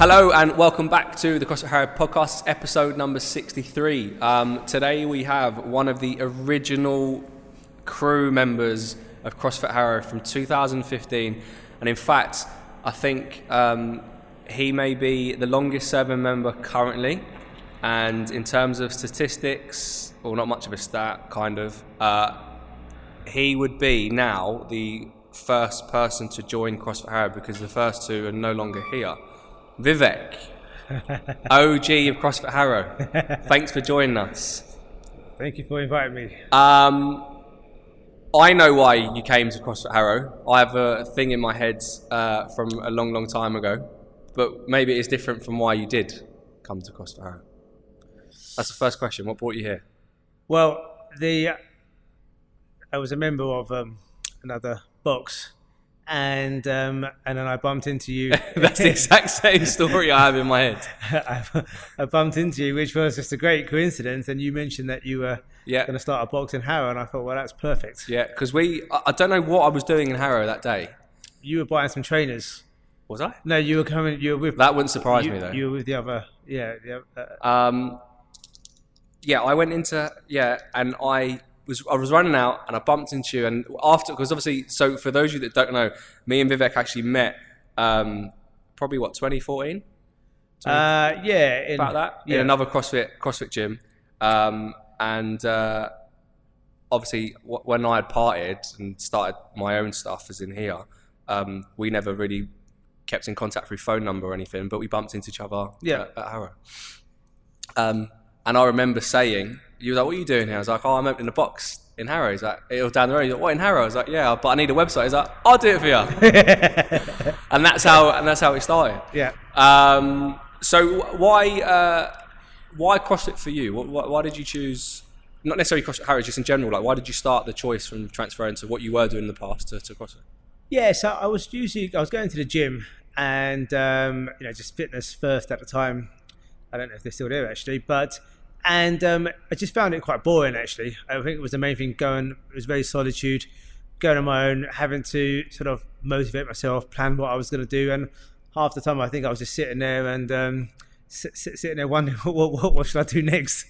Hello and welcome back to the CrossFit Harrow podcast, episode number 63. Um, today we have one of the original crew members of CrossFit Harrow from 2015, and in fact, I think um, he may be the longest serving member currently. And in terms of statistics, well, not much of a stat, kind of, uh, he would be now the first person to join CrossFit Harrow because the first two are no longer here. Vivek, OG of CrossFit Harrow, thanks for joining us. Thank you for inviting me. Um, I know why you came to CrossFit Harrow. I have a thing in my head uh, from a long, long time ago, but maybe it is different from why you did come to CrossFit Harrow. That's the first question. What brought you here? Well, the I was a member of um, another box, and um, and then I bumped into you. That's the exact same story I have in my head. I, I bumped into you, which was just a great coincidence. And you mentioned that you were Yeah. going to start a box in Harrow, and I thought, well, that's perfect. Yeah, because we, I don't know what I was doing in Harrow that day. You were buying some trainers. Was I? No, you were coming. You were with. That wouldn't surprise you, me though. You were with the other. Yeah. The, other- uh, Um, yeah, I went into yeah, and I was I was running out, and I bumped into you, and after because obviously, so for those of you that don't know, me and Vivek actually met um, probably what 2014 uh, yeah. In, about that Yeah. in another CrossFit CrossFit gym, um, and uh, obviously w- when I had parted and started my own stuff, as in here, um, we never really kept in contact through phone number or anything, but we bumped into each other Yeah. at, at Harrow. Um, and I remember saying, "You was like, what are you doing here?" I was like, "Oh, I'm opening a box in Harrow." He's like, "It was down the road." He's like, "What in Harrow?" I was like, "Yeah, but I need a website." He's like, "I'll do it for you." and that's how and that's how it started. Yeah. Um, so why uh, why CrossFit for you? Wh- wh- Why did you choose? Not necessarily CrossFit Harrow, just in general. Like, why did you start the choice from transferring to what you were doing in the past to, to CrossFit? Yeah, so I was usually I was going to the gym and um, you know just fitness first at the time. I don't know if they're still there actually, but and um, I just found it quite boring actually. I think it was the main thing going. It was very solitude, going on my own, having to sort of motivate myself, plan what I was going to do, and half the time I think I was just sitting there and um, sit, sit, sitting there wondering what, what what should I do next,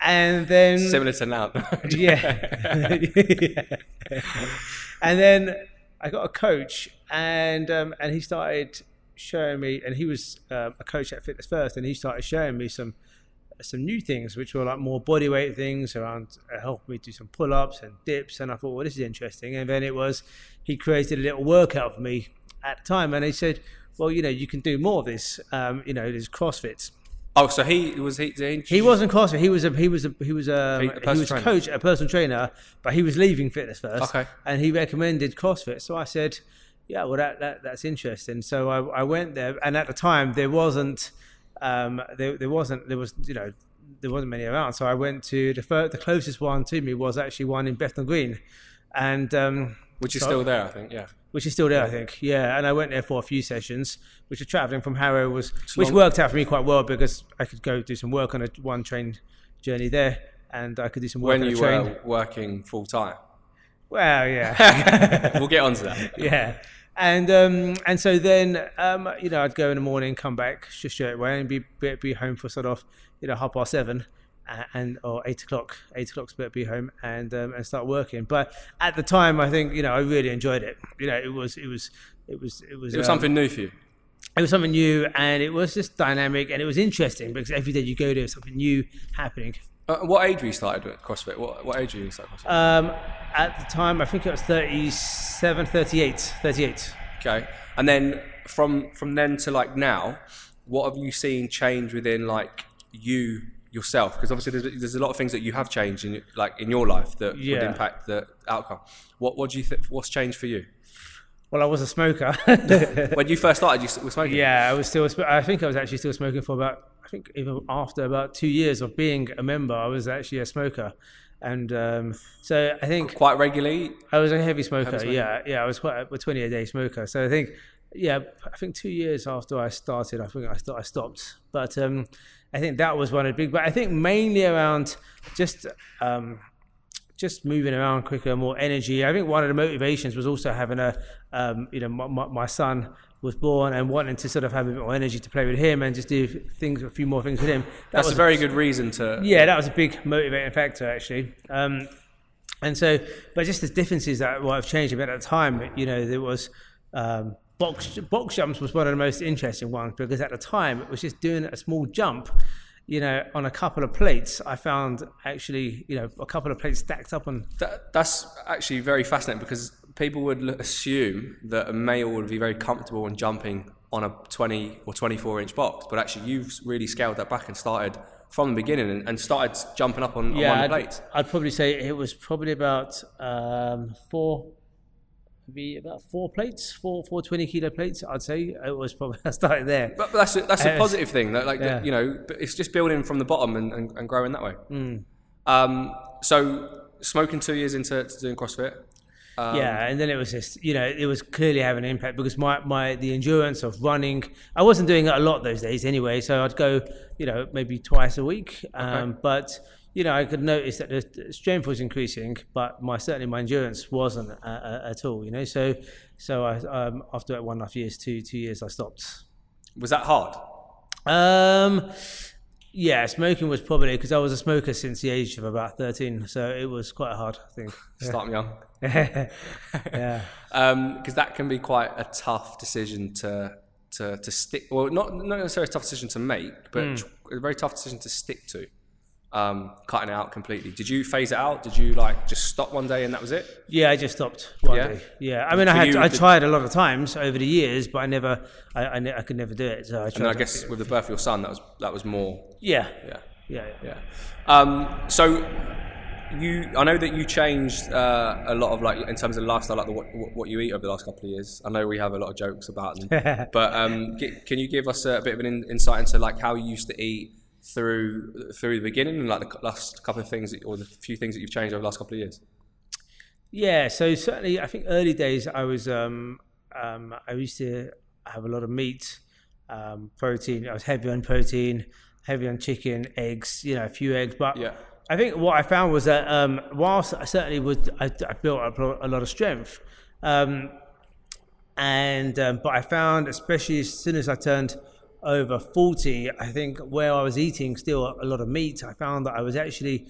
and then Similar to now. yeah. Yeah. And then I got a coach, and um, and he started showing me, and he was um, a coach at Fitness First, and he started showing me some some new things, which were like more body weight things around uh, helping me do some pull ups and dips, and I thought, well, this is interesting. And then it was he created a little workout for me at the time, and he said, well, you know, you can do more of this. Um, you know, there's CrossFit. oh, so he was he? He, He wasn't CrossFit. He was a he was a he was a, He- a he was a coach, a personal trainer, but he was leaving fitness first. Okay. And he recommended CrossFit. So I said, yeah, well that, that that's interesting. So I, I went there, and at the time there wasn't um there, there wasn't there was you know there wasn't many around. So I went to the fir- the closest one to me was actually one in Bethnal Green, and um, which is so- still there, I think. Yeah. which is still there, I think. Yeah, and I went there for a few sessions, which was traveling from Harrow was, which long- worked out for me quite well because I could go do some work on a one train journey there, and I could do some work When on a you train. were working full time. Well, yeah, we'll get onto that. yeah. And um, and so then um, you know I'd go in the morning, come back just straight away, and be be, be home for sort of you know half past seven, and or eight o'clock. Eight o'clock's better be home and um, and start working. But at the time, I think you know I really enjoyed it. You know, it was it was it was it was It was um, something new for you. it was something new and it was just dynamic and it was interesting because every day you go there, something new happening. Uh, what age were you started with CrossFit? What, what age were you started CrossFit? Um, at the time, I think it was 37, 38, 38. Okay. And then from from then to like now, what have you seen change within like you yourself? Because obviously there's, there's a lot of things that you have changed in like in your life that would impact the outcome. What what do you think? What's changed for you? Well, I was a smoker. When you first started, you were smoking. yeah, I was still, I think I was actually still smoking for about, I think even after about two years of being a member, I was actually a smoker. And um, so I think Quite regularly. I was a heavy smoker. Heavy smoker. Yeah, yeah, I was quite a 20 a day smoker. So I think, yeah, I think two years after I started, I think I, st- I stopped. But um, I think that was one of the big. But I think mainly around just um, just moving around quicker, more energy. I think one of the motivations was also having a, um, you know, my, my, my son was born and wanting to sort of have a bit more energy to play with him and just do things, a few more things with him. That That's was a very good reason to. yeah, that was a big motivating factor actually. Um, and so, but just the differences that what have changed a bit at the time. You know, there was um, box box jumps was one of the most interesting ones because at the time it was just doing a small jump. You know, on a couple of plates, I found actually, you know, a couple of plates stacked up on. That, that's actually very fascinating because people would assume that a male would be very comfortable in jumping on a 20 or 24 inch box, but actually you've really scaled that back and started from the beginning and, and started jumping up on, on one the I'd, plates. I'd probably say it was probably about um, four, maybe about four plates, four four 20 kilo plates. I'd say it was probably I started there. But, but that's a, that's a Uh, positive thing. That like yeah. you know, it's just building from the bottom and, and, and growing that way. Hmm. Um, so smoking two years into to doing CrossFit. Um, yeah, and then it was just you know it was clearly having an impact because my, my the endurance of running I wasn't doing it a lot those days anyway, so I'd go you know maybe twice a week, um, but you know I could notice that the strength was increasing, but my certainly my endurance wasn't uh, uh, at all. You know, so so I um, after that one and a half years, two two years, I stopped. Was that hard? Um, yeah, smoking was probably because I was a smoker since the age of about thirteen, so it was quite hard. I think. Starting young. yeah. because that can be quite a tough decision to to to stick. Well, not not necessarily a tough decision to make, but Hmm. a very tough decision to stick to. Um, cutting it out completely. Did you phase it out? Did you like just stop one day and that was it? Yeah, I just stopped one Yeah? day. Yeah, I mean, I had you, I tried a lot of times over the years, but I never, I, I, ne- I could never do it. So I And tried. then I guess with the birth of your son, that was that was more. yeah, Yeah, yeah, yeah. yeah. Um, so you, I know that you changed uh, a lot of like in terms of lifestyle, like the, what, what you eat over the last couple of years. I know we have a lot of jokes about them, but um, gi- can you give us a bit of an in, insight into like how you used to eat through through the beginning and like the last couple of things that, or the few things that you've changed over the last couple of years? Yeah, so certainly, I think early days I was, um, um, I used to have a lot of meat, um, protein. I was heavy on protein, heavy on chicken, eggs. You know, a few eggs, but Yeah. I think what I found was that um, whilst I certainly would, I, I built up a lot of strength, um, and um, but I found, especially as soon as I turned over forty, I think where I was eating still a lot of meat, I found that I was actually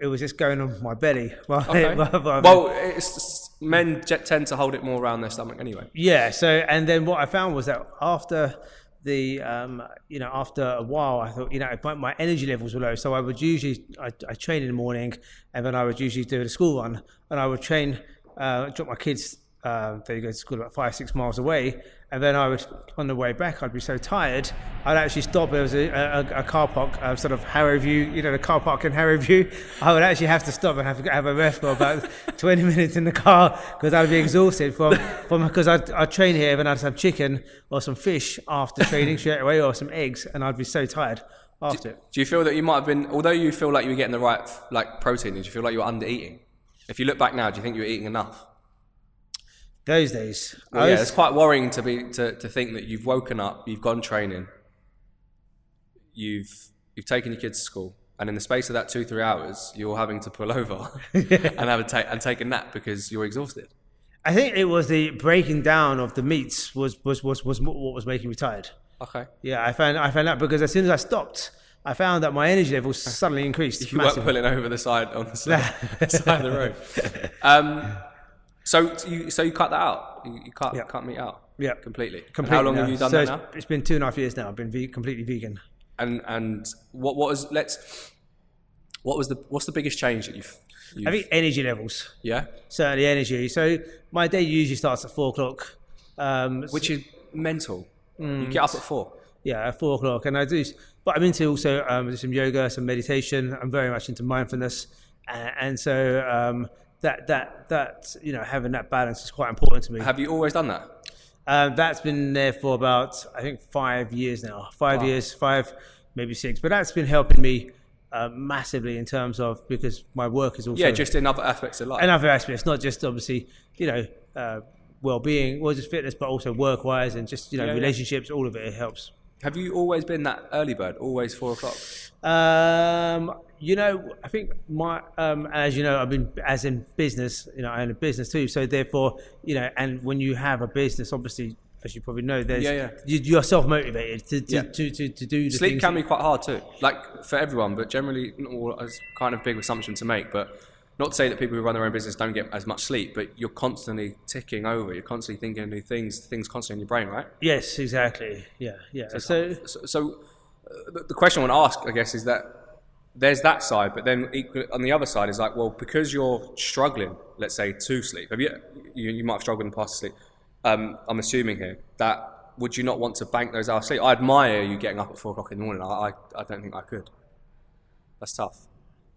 it was just going on my belly. Okay. well, it's men tend to hold it more around their stomach anyway. yeah. So, and then what I found was that after the, um, you know, after a while, I thought, you know, my, my energy levels were low. So I would usually, I, I train in the morning and then I would usually do the school run and I would train, uh, drop my kids, uh, they go to school about five, six miles away. And then I would, on the way back, I'd be so tired, I'd actually stop. There was a, a, a car park, uh, sort of Harrowview, you know, the car park in Harrowview. I would actually have to stop and have, have a rest for about 20 minutes in the car because I'd be exhausted from, from because I'd, I'd train here and I'd have some chicken or some fish after training straight away or some eggs and I'd be so tired after it. Do you feel that you might have been, although you feel like you were getting the right like protein, did you feel like you were under eating? If you look back now, do you think you were eating enough? Those days. Well, yeah, was- it's quite worrying to be to, to think that you've woken up, you've gone training, you've you've taken your kids to school, and in the space of that two three hours, you're having to pull over and have a ta- and take a nap because you're exhausted. I think it was the breaking down of the meats was, was, was, was what was making me tired. Okay, Yeah, I found I found that because as soon as I stopped, I found that my energy levels suddenly increased. you weren't pulling over the side on the side, side of the road. Um, so you so you cut that out. You, you cut Yeah. cut meat out. Yeah. completely. Completely How long now. have you done so that it's, now? It's been two and a half years now. I've been ve- completely vegan. And and what what was let's what was the what's the biggest change that you've, you've I think energy levels, yeah certainly energy. So my day usually starts at four o'clock. Um, which is mental. Mm. You get up at four. yeah, at four o'clock, and I do. But I'm into also um, some yoga, some meditation. I'm very much into mindfulness, and, and so um, that that that you know having that balance is quite important to me. Have you always done that? Um, that's been there for about I think five years now. Five Wow. years, five maybe six. But that's been helping me uh, massively in terms of because my work is also Yeah, just in other aspects of life. another aspect. It's not just obviously you know uh, well-being, well just fitness, but also work-wise and just you know Yeah, yeah. relationships. All of it, it helps. Have you always been that early bird? Always four o'clock? Um, you know, I think my um, as you know, I've been as in business. You know, I own a business too. So therefore, you know, and when you have a business, obviously, as you probably know, there's Yeah, yeah. You, you're self motivated to to, Yeah. to, to to do the Sleep can be quite hard too, like for everyone, but generally, not all- it's kind of big assumption to make. But not to say that people who run their own business don't get as much sleep, but you're constantly ticking over. You're constantly thinking of new things, things constantly in your brain, right? Yes, exactly. Yeah, yeah. So, So, so uh, the- question I want to ask, I guess, is that there's that side, but then equal, on the other side is like, well, because you're struggling, let's say, to sleep. Have you? You, you might have struggled in the past to sleep. Um, I'm assuming here that would you not want to bank those hours of sleep? I admire you getting up at four o'clock in the morning. I, I, I don't think I could. That's tough.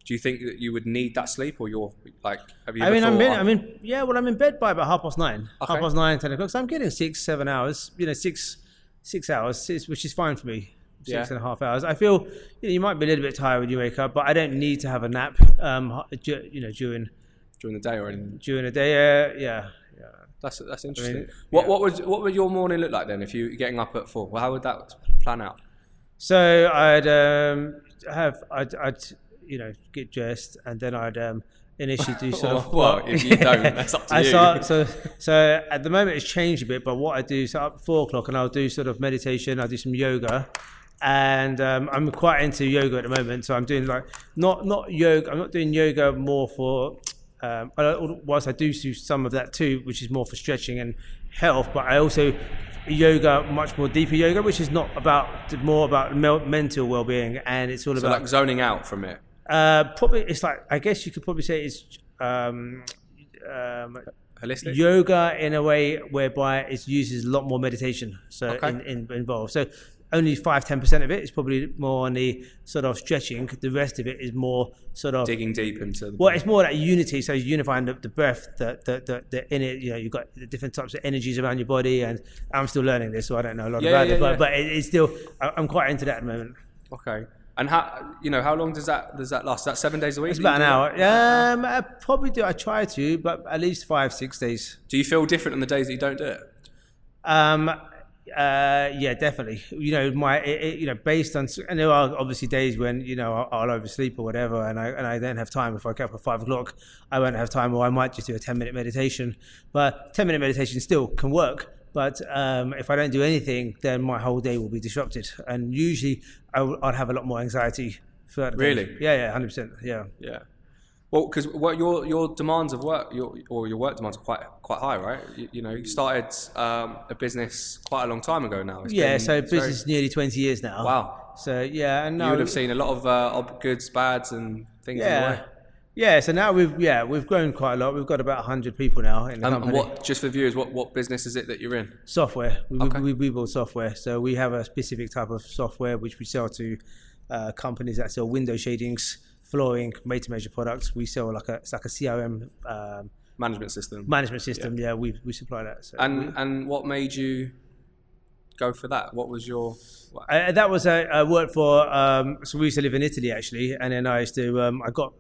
Do you think that you would need that sleep, or you're like? Have you? I mean, I'm in, I mean, yeah. Well, I'm in bed by about half past nine, Okay. half past nine, ten o'clock. So I'm getting six, seven hours. You know, six, six hours, six, which is fine for me. Six Yeah. and a half hours. I feel you, know, you might be a little bit tired when you wake up, but I don't need to have a nap. Um, you know, during during the day or anything? during the day. Uh, yeah, yeah. That's that's interesting. mean, what yeah. what would what would your morning look like then if you were getting up at four? Well, how would that plan out? So I'd um, have I'd, I'd you know get dressed and then I'd um, initially do sort of Well, if you don't, that's up to I you. start so so at the moment it's changed a bit, but what I do so up at four o'clock and I'll do sort of meditation. I'll do some yoga, and um, I'm quite into yoga at the moment. So I'm doing like not not yoga. I'm not doing yoga more for. Um, I, whilst I do do some of that too, which is more for stretching and health, but I also yoga much more deeper yoga, which is not about more about mental well-being, and it's all So about like zoning out from it. Uh, probably it's like I guess you could probably say it's um, um, Holistic. yoga in a way whereby it uses a lot more meditation so Okay. in, in, involved so only 5 10% of it is probably more on the sort of stretching the rest of it is more sort of Digging deep into the well it's more like unity so unifying the, the breath the, the, the, the in it you know you've got the different types of energies around your body and i'm still learning this so i don't know a lot Yeah, about yeah, it but, yeah. but it, it's still i'm quite into that at the moment Okay. And how you know how long does that does that last? Is that seven days a week? it's about an hour um i probably do i try to but at least five six days? Do you feel different on the days that you don't do it? Um, uh, yeah, definitely. You know, my it, it- you know based on and there are obviously days when you know I'll, I'll oversleep or whatever, and I and I don't have time. If I get up at five o'clock, I won't have time, or I might just do a ten minute meditation. But ten minute meditation still can work. But um, if I don't do anything, then my whole day will be disrupted, and usually I w- I'd have a lot more anxiety. The day. Really? Yeah, yeah, hundred percent. Yeah. Yeah. Well, because what your your demands of work, your or your work demands are quite quite high, right? You, you know, you started um, a business quite a long time ago now. It's Yeah, been- so it's very- business nearly twenty years now. Wow. So yeah, and no, You would have seen a lot of uh, goods, bads, and things. in the Yeah. Yeah, so now we've yeah we've grown quite a lot. We've got about hundred people now in the Um, company. and what, just for viewers, what, what business is it that you're in? software? We, Okay. we, we build software, so we have a specific type of software which we sell to uh, companies that sell window shadings, flooring, made-to-measure products. We sell like a it's like a CRM um, Management system. management system. Yeah, we we supply that. So and and what made you go for that? What was your Uh, that was a, I worked for. Um, so we used to live in Italy actually, and then I used to. Um, I got.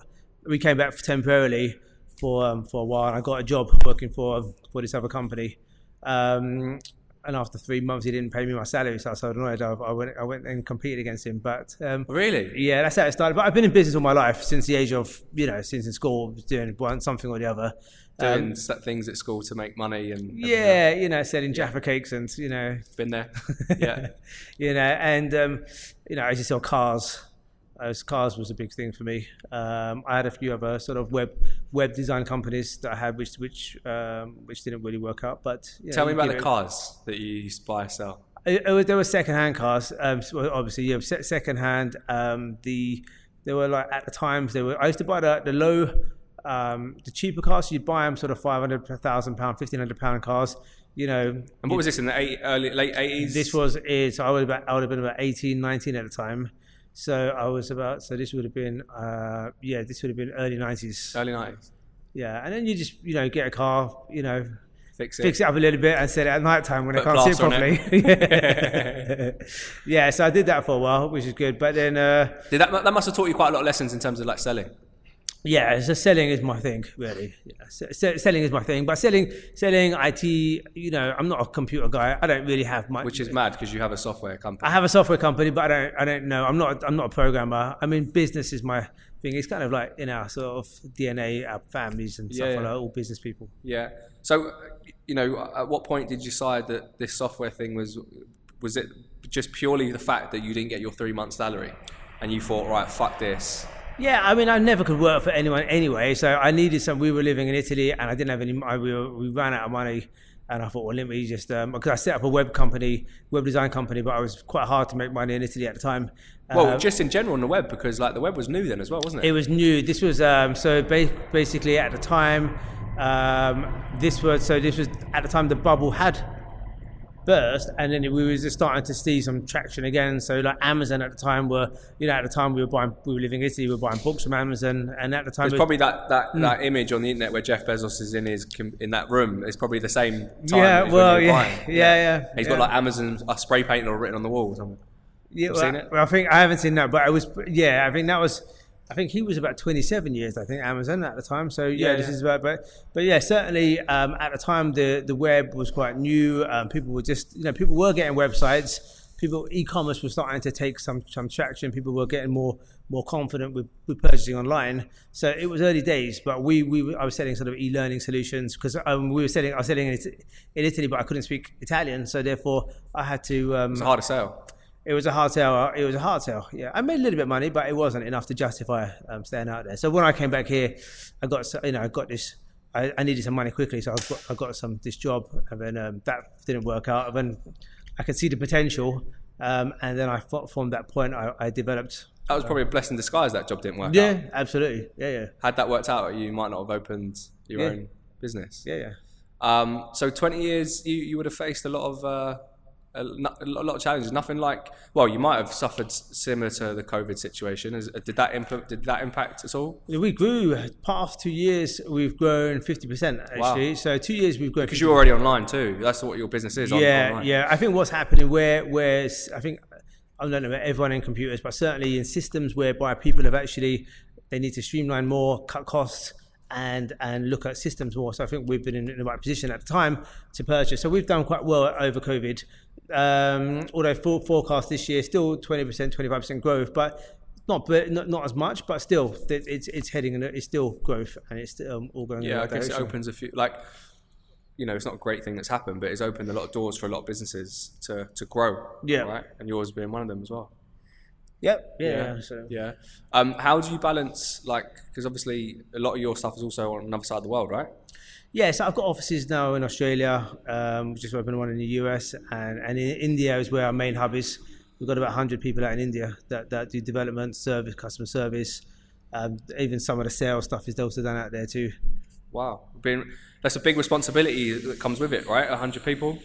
We came back temporarily for um, for a while. And I got a job working for for this other company. Um, and after three months, he didn't pay me my salary, so I was so annoyed. I, I went. I went and competed against him. But um, really? yeah, that's how it started. But I've been in business all my life since the age of you know since in school, doing one something or the other. Doing Um, things at school to make money and yeah, you know, selling Jaffa cakes and you know been there. Yeah, you know, and um, you know, I used to sell cars. As cars was a big thing for me. Um, I had a few other sort of web web design companies that I had, which which um, which didn't really work out. But know, tell me about the it- cars that you used to buy sell. It, it was, there were second-hand cars. Um, obviously, yeah, se- second-hand. Um, the there were like at the times they were. I used to buy the the low, um, the cheaper cars. So you buy them sort of five hundred thousand pound, fifteen hundred pound cars. You know, And what was this in the eight, early late eighties? this was is I was about I would have been about 18, 19 at the time. So I was about so this would have been uh, yeah this would have been early nineties early nineties. yeah and then you just you know get a car you know Fix it. fix it up a little bit and set it at night time when I can't see it properly yeah. yeah so I did that for a while which is good but then uh, Did that that must have taught you quite a lot of lessons in terms of like selling. Yeah, so selling is my thing, really. Yeah, se- se- selling is my thing. But selling, selling IT, you know, I'm not a computer guy. I don't really have much. Which is mad because you have a software company. I have a software company, but I don't. I don't know. I'm not. I'm not a programmer. I mean, business is my thing. It's kind of like in our sort of DNA, our families and stuff Yeah, like that. All business people. Yeah. So, you know, at what point did you decide that this software thing was was it just purely the fact that you didn't get your three months salary, and you thought, right, fuck this. Yeah, I mean, I never could work for anyone anyway, so I needed some. We were living in Italy, and I didn't have any. I, we, were, we ran out of money, and I thought, well, let me just um, because I set up a web company, web design company, but I was quite hard to make money in Italy at the time. Well, Um, just in general on the web because like the web was new then as well, wasn't it? It was new. This was um, so ba- basically at the time. Um, this was so this was at the time the bubble had burst, and then we were just starting to see some traction again. So like Amazon at the time were, you know, at the time we were buying, we were living in Italy, we were buying books from Amazon, and at the time it's probably that, that, Hmm. that image on the internet where Jeff Bezos is in his in that room. It's probably the same time. yeah, well, you were yeah, yeah, yeah. He's yeah. got like Amazon uh, spray painted or written on the wall or something. Yeah, well, seen it? well, I think I haven't seen that, but I was yeah. I think that was. I think he was about 27 years. I think Amazon at the time. So yeah, Yeah, this yeah. is about. But but yeah, certainly um, at the time the the web was quite new. Um, people were just you know people were getting websites. People e-commerce was starting to take some some traction. People were getting more more confident with, with purchasing online. So it was early days, but we we I was selling sort of e-learning solutions because um, we were selling I was selling in, in Italy, but I couldn't speak Italian, so therefore I had to. Um, It's a harder sell. It was a hard sell. It was a hard sell. Yeah, I made a little bit of money, but it wasn't enough to justify um, staying out there. So when I came back here, I got you know I got this. I, I needed some money quickly, so I got, I got some this job, and then um, that didn't work out. And then I could see the potential, um, and then I from that point I, I developed. That was probably a blessing in disguise. That job didn't work Yeah, out. absolutely. Yeah, yeah, Had that worked out, you might not have opened your Yeah. own business. yeah, yeah. Um, so 20 years, you, you would have faced a lot of uh, a, a lot of challenges. Nothing like well, you might have suffered similar to the COVID situation. Is, did that imp- did that impact at all? We grew uh, past two years. We've grown fifty percent actually. So two years we've grown. Because you're already online too. That's what your business is. yeah, online. yeah. I think what's happening where where I think I don't know about everyone in computers, but certainly in systems whereby people have actually they need to streamline more, cut costs, and and look at systems more. So I think we've been in the right position at the time to purchase. So we've done quite well over COVID. Um, although for, forecast this year still twenty percent, twenty five percent growth, but. Not, but not, not as much, but still, it's it's heading and It's still growth, and it's still um, all going in yeah. I guess it opens a few like. You know, it's not a great thing that's happened, but it's opened a lot of doors for a lot of businesses to, to grow. Yeah. Right. And yours being one of them as well. Yep. Yeah. yeah, so. Yeah. Um, how do you balance like because obviously a lot of your stuff is also on another side of the world, right? Yeah, so I've got offices now in Australia. Um, we just opened one in the US, and, and in India is where our main hub is. We've got about 100 people out in India that, that do development, service, customer service. Um, even some of the sales stuff is also done out there too. Wow. Being, that's a big responsibility that comes with it, right? hundred people.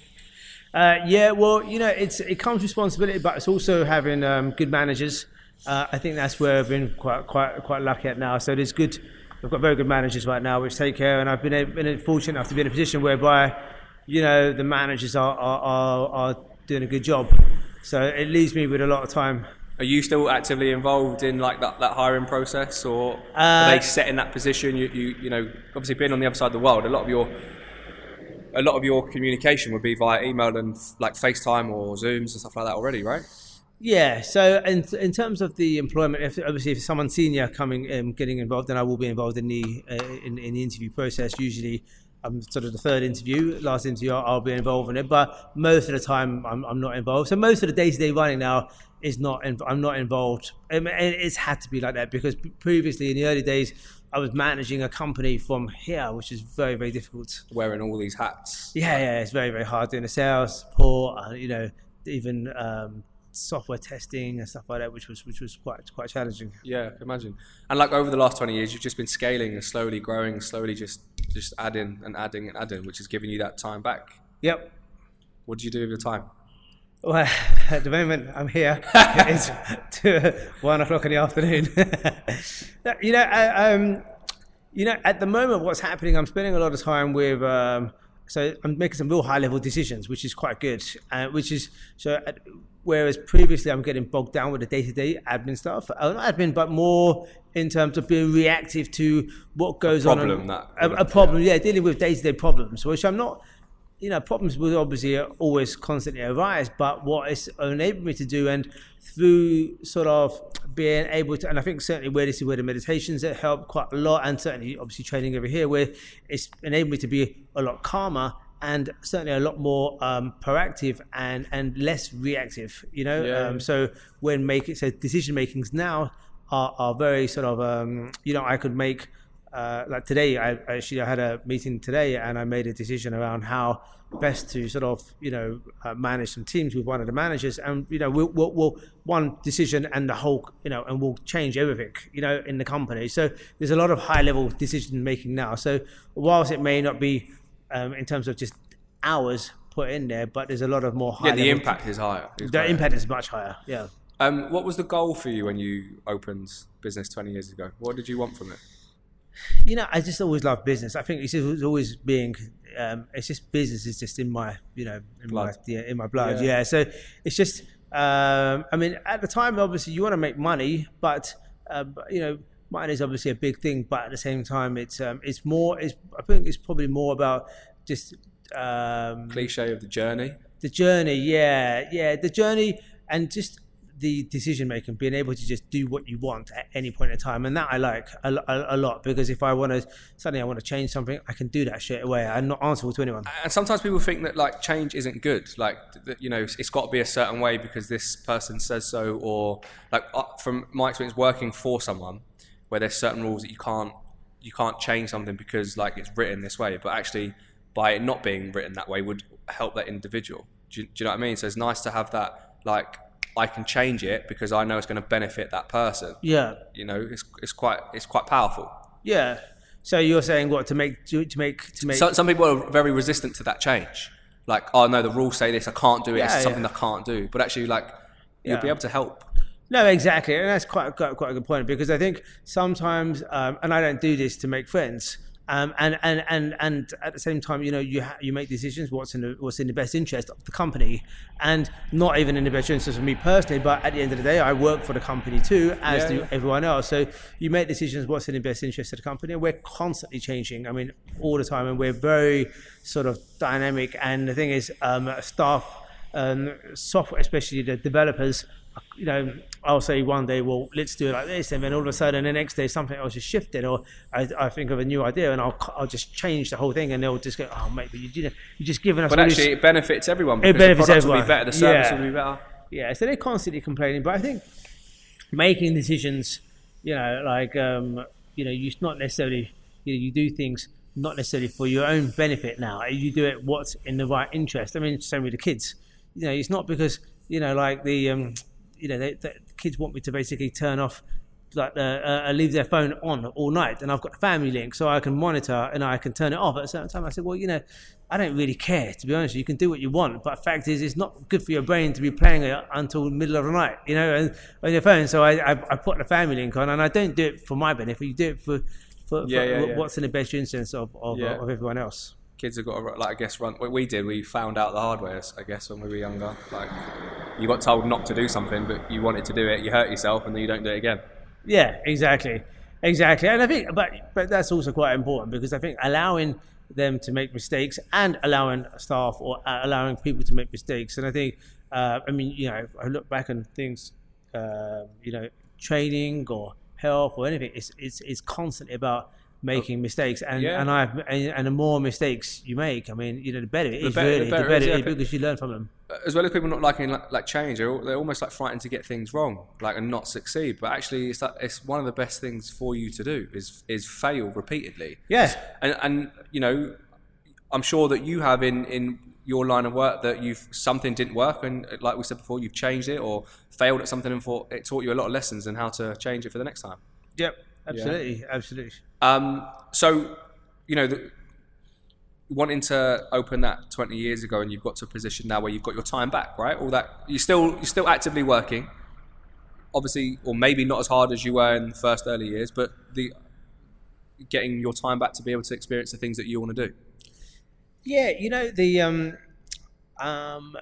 Uh, yeah, well, you know, it's it comes responsibility, but it's also having um, good managers. Uh, I think that's where I've been quite quite quite lucky at now. So there's good. We've got very good managers right now, which take care, and I've been, been fortunate enough to be in a position whereby, you know, the managers are are, are, are doing a good job. So it leaves me with a lot of time. Are you still actively involved in like that, that hiring process, or Uh, are they set in that position? You, you you know, obviously being on the other side of the world, a lot of your a lot of your communication would be via email and like FaceTime or Zooms and stuff like that already, right? Yeah. So in in terms of the employment, if obviously if someone senior coming um, getting involved, then I will be involved in the uh, in, in the interview process. Usually, I'm sort of the third interview. Last interview, I'll, I'll be involved in it, but most of the time, I'm, I'm not involved. So most of the day to day running now is not. In, I'm not involved. Um, and it's had to be like that because previously in the early days, I was managing a company from here, which is very very difficult. Wearing all these hats. Yeah, yeah, it's very, very hard doing the sales, support, uh, you know, even um, software testing and stuff like that, which was which was quite quite challenging. Yeah, imagine. And like over the last twenty years, you've just been scaling and slowly growing, slowly just just adding and adding and adding, which is giving you that time back. Yep. What do you do with your time? Well, at the moment I'm here. it's two, one o'clock in the afternoon. you know, I, um, you know, at the moment, what's happening? I'm spending a lot of time with um, so I'm making some real high level decisions, which is quite good. Uh, which is so. uh, Whereas previously I'm getting bogged down with the day to day admin stuff, uh, not admin, but more in terms of being reactive to what goes on. problem and- that- a, a problem, yeah, dealing with day to day problems, which I'm not. You know, problems will obviously always constantly arise, but what it's enabled me to do, and through sort of being able to, and I think certainly where this is where the meditations that help quite a lot, and certainly obviously training over here, where it's enabled me to be a lot calmer and certainly a lot more um, proactive and and less reactive. You know, Yeah. um, so when making so decision makings now are, are very sort of um, you know I could make uh, like today I I actually I had a meeting today and I made a decision around how best to sort of you know uh, manage some teams with one of the managers and you know we'll, we'll, we'll one decision and the whole you know and we'll change everything you know in the company so there's a lot of high level decision making now so whilst it may not be um, in terms of just hours put in there but there's a lot of more high Yeah, the impact is higher. It's the impact is much higher yeah Um, what was the goal for you when you opened business 20 years ago? What did you want from it? you know, I just always love business. I think it's just always being, um, it's just business is just in my, you know, in Blood. my yeah, in my blood. Yeah. Yeah. So it's just, um, I mean, at the time, obviously, you want to make money, but uh, but, you know, money is obviously a big thing. But at the same time, it's um, it's more. It's I think it's probably more about just um, Cliche of the journey. the journey. Yeah, yeah, the journey, and just the decision making, being able to just do what you want at any point in time, and that I like a, a, a lot because if I want to suddenly I want to change something, I can do that straight away. I'm not answerable to anyone. And sometimes people think that like change isn't good. Like that, you know, it's got to be a certain way because this person says so, or like uh, from my experience working for someone, where there's certain rules that you can't you can't change something because like it's written this way, but actually by it not being written that way would help that individual. Do you, do you know what I mean? So it's nice to have that like I can change it because I know it's going to benefit that person. Yeah, You know, it's it's quite it's quite powerful. yeah. So you're saying what to make to, to make to make So, some people are very resistant to that change. Like, oh no, the rules say this, I can't do it. Yeah, it's something yeah. I can't do. But actually, like, you'll be able to help. No, exactly, and that's quite quite, quite a good point because I think sometimes, um, and I don't do this to make friends, um, and and and and at the same time, you know, you ha- you make decisions what's in the what's in the best interest of the company, and not even in the best interest of me personally, but at the end of the day, I work for the company too, as Yeah, do yeah. everyone else. So you make decisions what's in the best interest of the company, and we're constantly changing. I mean, all the time, and we're very sort of dynamic. And the thing is, um, staff um, software, especially the developers, you know, I'll say one day, well, let's do it like this, and then all of a sudden, the next day, something else is shifted, or I, I think of a new idea, and I'll I'll just change the whole thing, and they'll just go, oh, mate, but you did you're just giving us. But actually, this. it benefits everyone because benefits the product will be better, the service Yeah. will be better. yeah, so they're constantly complaining, but I think making decisions, you know, like um, you know, you not necessarily, you know, you do things not necessarily for your own benefit. Now you do it what's in the right interest. I mean, same with the kids. You know, it's not because you know, like the, um, you know, they, the kids want me to basically turn off. Like the, uh, leave their phone on all night, and I've got the family link, so I can monitor and I can turn it off at a certain time. I said, well, you know, I don't really care to be honest. You can do what you want, but fact is, it's not good for your brain to be playing it until the middle of the night, you know, and, on your phone. So I, I, I put the family link on, and I don't do it for my benefit. You do it for, for, Yeah, for yeah, wh- yeah. what's in the best interest of of, of everyone else. Kids have got to, like, I guess, run. What we did, we found out the hard way, I guess, when we were younger. Like, you got told not to do something, but you wanted to do it, you hurt yourself, and then you don't do it again. Yeah, exactly, exactly. And I think, but but that's also quite important because I think allowing them to make mistakes and allowing staff or uh, allowing people to make mistakes. And I think, uh, I mean, you know, I look back on things, uh, you know, training or health or anything. It's it's it's constantly about making mistakes and Yeah. and I and, and the more mistakes you make, I mean, you know, the better it is. better- the really, the better better, it is, yeah, is because you learn from them. as well as people not liking like, like change, they're, they're almost like frightened to get things wrong, like and not succeed. But actually, it's that, it's one of the best things for you to do is is fail repeatedly. Yeah. and and you know, I'm sure that you have in in your line of work that you've something didn't work, and uh, like we said before, you've changed it or failed at something, and thought it taught you a lot of lessons and how to change it for the next time. Yep. Absolutely. Absolutely. Um, so, you know, the, wanting to open that 20 years ago, and you've got to a position now where you've got your time back, right? All that you're still you're still actively working, obviously, or maybe not as hard as you were in the first early years, but the getting your time back to be able to experience the things that you want to do. Yeah, you know the um, um,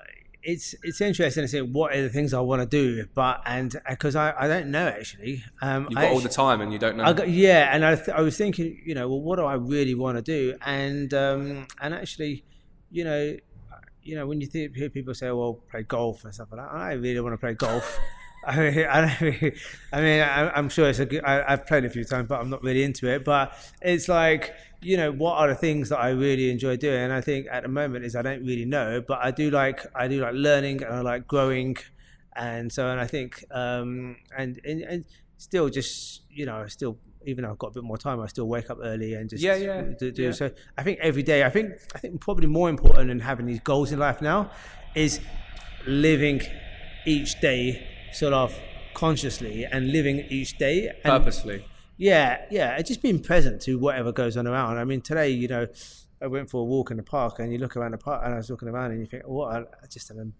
it's it's interesting to see what are the things I want to do, but and because I, I don't know actually. Um, You've got all the time and you don't know. I got, yeah, and I, th- I was thinking, you know, well, what do I really want to do? And um, and actually, you know, you know, when you think, hear people say, "Well, play golf" and stuff like that, I really want to play golf. I mean, I, I mean I, I'm sure it's a good. I, I've played a few times, but I'm not really into it. But it's like, you know, what are the things that I really enjoy doing? And I think at the moment is I don't really know, but I do like I do like learning and I like growing, and so and I think um, and, and and still just you know still even though I've got a bit more time, I still wake up early and just Yeah, yeah, do, do yeah. so. I think every day. I think I think probably more important than having these goals in life now is living each day sort of consciously and living each day and Purposely. yeah, yeah, just being present to whatever goes on around. I mean, today, you know, I went for a walk in the park, and you look around the park, and I was looking around, and you think, what a, just an,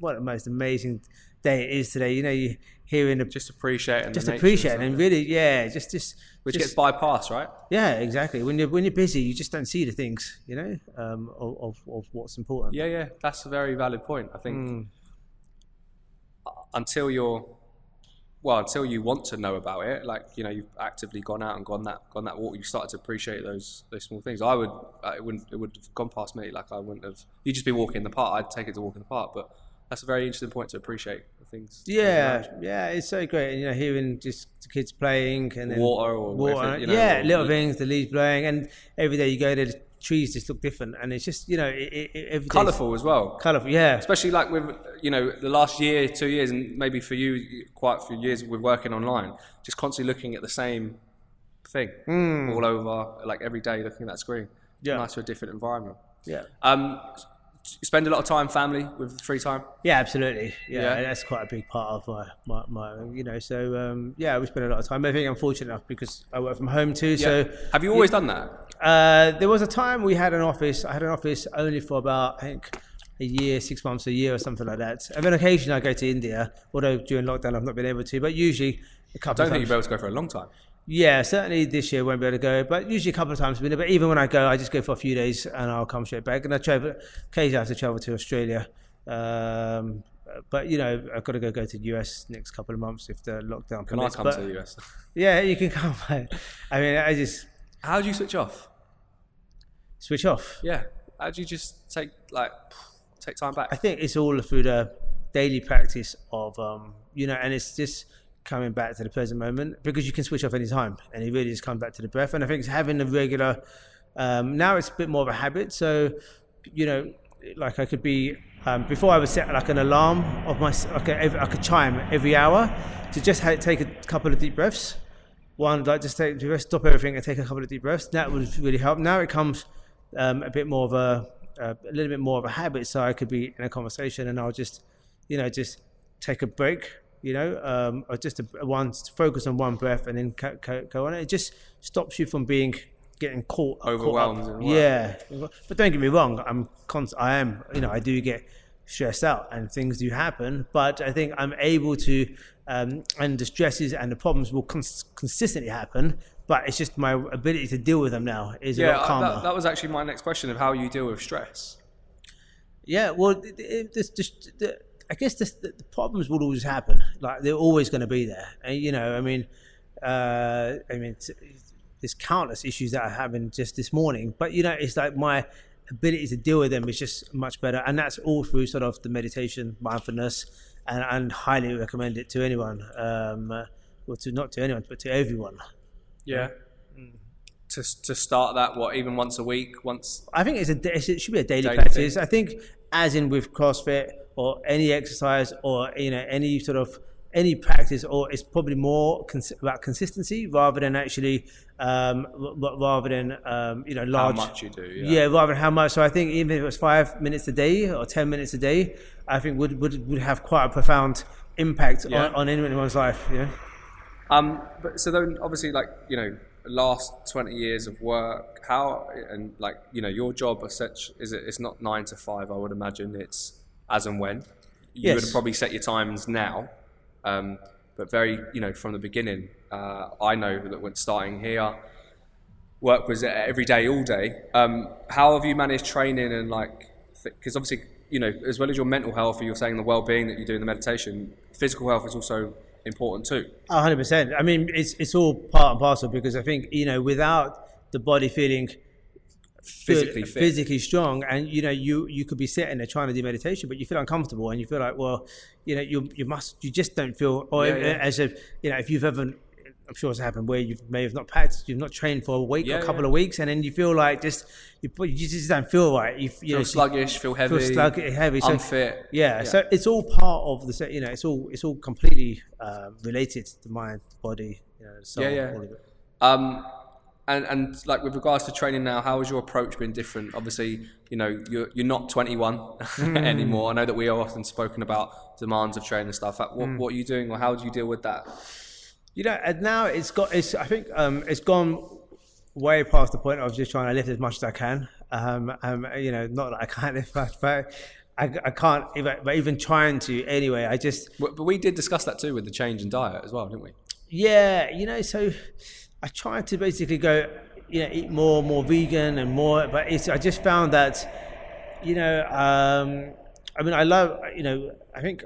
what a most amazing day it is today. You know, you hearing the Just appreciating. just appreciate and it, and stuff. really, yeah, just just Which just, gets bypassed, right? yeah, exactly. When you're when you're busy, you just don't see the things, you know, um, of, of of what's important. Yeah, yeah. That's a very valid point. I think Mm. Until you're well, until you want to know about it, like you know, you've actively gone out and gone that gone that walk. You started to appreciate those those small things. I would, uh, it wouldn't, it would have gone past me. Like I wouldn't have. You'd just be walking in the park. I'd take it to walk in the park. But that's a very interesting point to appreciate things. Yeah, yeah, it's so great, and you know, hearing just the kids playing and then Water or water, you know, yeah, or- little things, the leaves blowing, and every day you go there, the trees just look different, and it's just you know, it, it, Colourful as well. colourful, yeah, especially like with you know the last year, two years, and maybe for you quite a few years with working online, just constantly looking at the same thing all over, like every day looking at that screen. Yeah. nice to a different environment. yeah, Um, spend a lot of time family with free time. yeah, absolutely, yeah, Yeah. that's quite a big part of my, my, my you know, so um, yeah, we spend a lot of time. I think I'm fortunate enough because I work from home too, so. have you always done that? Uh, there was a time we had an office. I had an office only for about I think a year, six months, a year, or something like that. And then occasionally I go to India, although during lockdown I've not been able to. But usually a couple Don't of think times. you'll be able to go for a long time. Yeah, certainly this year won't be able to go, but usually a couple of times. a year. But even when I go, I just go for a few days and I'll come straight back. And I travel. Occasionally I have to travel to Australia. Um, but you know, I've got to go go to the US next couple of months if the lockdown Can I come but, to the US? Yeah, you can come. I mean, I just How do you switch off? switch off. Yeah, how do you just take like take time back? I think it's all through the daily practice of, um, you know, and it's just coming back to the present moment because you can switch off any time and it really just comes back to the breath. And I think it's having a regular, um, now it's a bit more of a habit. So, you know, like I could be, um, before I would set like an alarm of my, like a, like a chime every hour to just take a couple of deep breaths. One, like just take, just stop everything and take a couple of deep breaths. That would really help. Now it comes um, a bit more of a, a little bit more of a habit. So I could be in a conversation and I'll just, you know, just take a break, you know, um, or just a, a one focus on one breath and then co- co- go on. It just stops you from being getting caught caught. Overwhelmed work. Yeah, but don't get me wrong. I'm const- I am, you know, I do get stressed out and things do happen. But I think I'm able to, um, and the stresses and the problems will cons- consistently happen. But it's just my ability to deal with them now is a yeah, lot calmer. that, that was actually my next question of how you deal with stress. Yeah, well, it, it, the, I guess the, the problems will always happen. Like they're always going to be there, and you know, I mean, uh, I mean, there's countless issues that are having just this morning, but you know, it's like my ability to deal with them is just much better, and that's all through sort of the meditation, mindfulness, and, and highly recommend it to anyone. Um, uh, well, to not to anyone, but to everyone. Yeah. To, to start that, what even once a week, once I think it's a it should be a daily, Daily practice. thing. I think, as in with CrossFit or any exercise or you know any sort of any practice, or it's probably more cons- about consistency rather than actually um, r- rather than um, you know how large. much you do. yeah. Yeah. rather than how much. So I think even if it was five minutes a day or ten minutes a day, I think would would, would have quite a profound impact Yeah. on, on anyone's life. Yeah. Um, but so then, obviously, like you know, last twenty years of work, how and like you know, your job as such is it? It's not nine to five. I would imagine it's as and when. You would have probably set your times now, um, but very you know from the beginning. Uh, I know that when starting here, work was every day, all day. Um, how have you managed training and like, because obviously, you know, as well as your mental health, you're saying the well-being that you do in the meditation, physical health is also important too. hundred percent. I mean, it's it's all part and parcel because I think you know without the body feeling physically fit. physically strong, and you know you you could be sitting there trying to do meditation, but you feel uncomfortable and you feel like, well, you know, you you must you just don't feel, or Yeah, yeah. as if you know if you've ever. I'm sure it's happened where you may have not practiced, you've not trained for a week Yeah, a couple yeah. of weeks, and then you feel like just you, you just don't feel right. You, you Feel know, sluggish, feel heavy, feel sluggish, heavy. So, unfit. yeah, so it's all part of the you know it's all it's all completely uh, related to the mind, body, you know, soul, Yeah, yeah. all of it. Um, and and like with regards to training now, how has your approach been different? Obviously, you know you're you're not 21 Mm. anymore. I know that we are often spoken about demands of training and stuff. What Mm. what are you doing, or how do you deal with that? You know, and now it's got. It's. I think um, it's gone way past the point of just trying to lift as much as I can. Um, um, you know, not that I can't lift much, but I, I can't. Even, but even trying to anyway, I just. But we did discuss that too with the change in diet as well, didn't we? Yeah, you know, so I tried to basically go, you know, eat more, more vegan and more, but it's. I just found that, you know, um, I mean, I love, you know, I think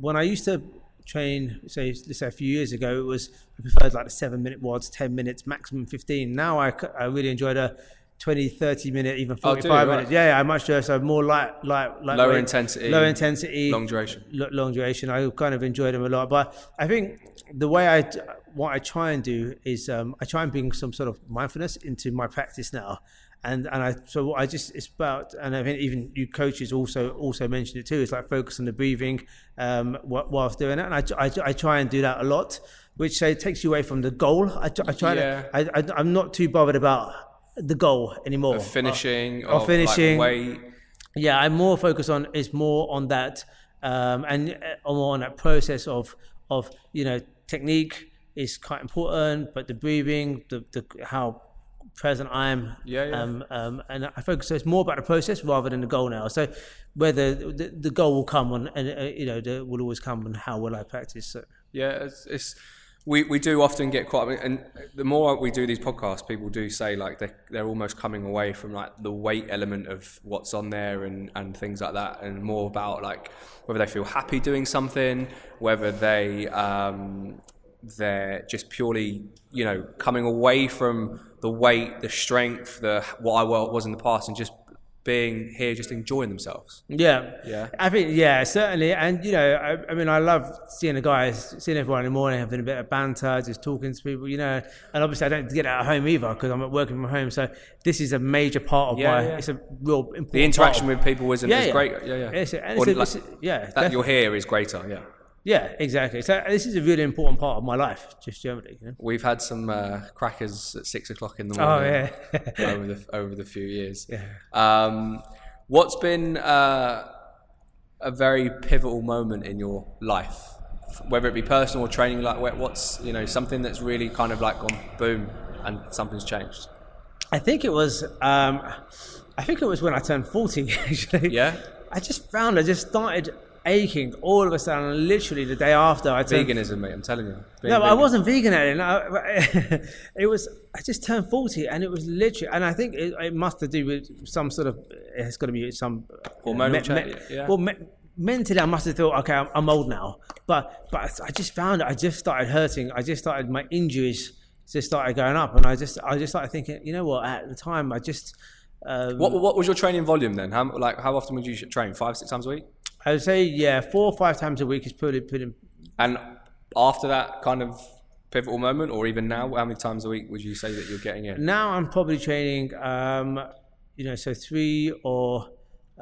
when I used to train, say, let's say a few years ago, it was I preferred like the seven minute WODs, ten minutes, maximum fifteen. Now I, I really enjoyed a, 20, 30 minute, even Oh, you? 45 Right. minutes. Yeah, yeah, I much so more light, light, light Lower intensity, low intensity, long duration. long duration. I kind of enjoyed them a lot. But I think the way I what I try and do is um, I try and bring some sort of mindfulness into my practice now. And and I so what I just it's about and I think even you coaches also also mentioned it too. It's like focus on the breathing um, wh- whilst doing it, and I, I, I try and do that a lot, which uh, takes you away from the goal. I, I try Yeah. to I, I I'm not too bothered about the goal anymore. Of finishing, Or like, finishing. weight. Yeah, I'm more focused on is more on that, um, and uh, more on that process of of you know technique is quite important, but the breathing, the the how present I am, Yeah, yeah. Um, um, and I focus. So it's more about the process rather than the goal now. So whether the, the goal will come on, and uh, you know, the, will always come on how will I practice. So. Yeah, it's, it's we, we do often get quite, and the more we do these podcasts, people do say like they they're almost coming away from like the weight element of what's on there and and things like that, and more about like whether they feel happy doing something, whether they um, they're just purely you know coming away from the weight, the strength, the what I was in the past, and just being here, just enjoying themselves. Yeah, Yeah. I think yeah, certainly, and you know, I, I mean, I love seeing the guys, seeing everyone in the morning, having a bit of banter, just talking to people, you know. And obviously, I don't get that at home either because I'm working from home. So this is a major part of Yeah, my. yeah. It's a real important. The interaction with people isn't Yeah, yeah. great. Yeah, yeah. It's a- and it's a- like- it's a- yeah, that you're here is greater. Yeah. Yeah, exactly. So this is a really important part of my life, just generally. You know? We've had some uh, crackers at six o'clock in the Oh morning yeah, over the over the few years. yeah. Um, what's been uh, a very pivotal moment in your life, whether it be personal or training? Like, what's you know something that's really kind of like gone boom and something's changed. I think it was. Um, I think it was when I turned forty. Actually, Yeah, I just found I just started aching all of a sudden, literally the day after I turned veganism, mate. I'm telling you. No, but I wasn't vegan at it. No, it was. I just turned forty, and it was literally. And I think it, it must have to do with some sort of. It's got to be some uh, Hormonal change, yeah. Well, me, mentally, I must have thought, okay, I'm, I'm old now. But but I just found it. I just started hurting. I just started my injuries just started going up, and I just I just started thinking, you know what? At the time, I just. Um, What, what was your training volume then? How like how often would you train? Five six times a week? I would say, yeah, four or five times a week is pretty pretty. And after that kind of pivotal moment, or even now, how many times a week would you say that you're getting in? Now I'm probably training, um, you know, so three or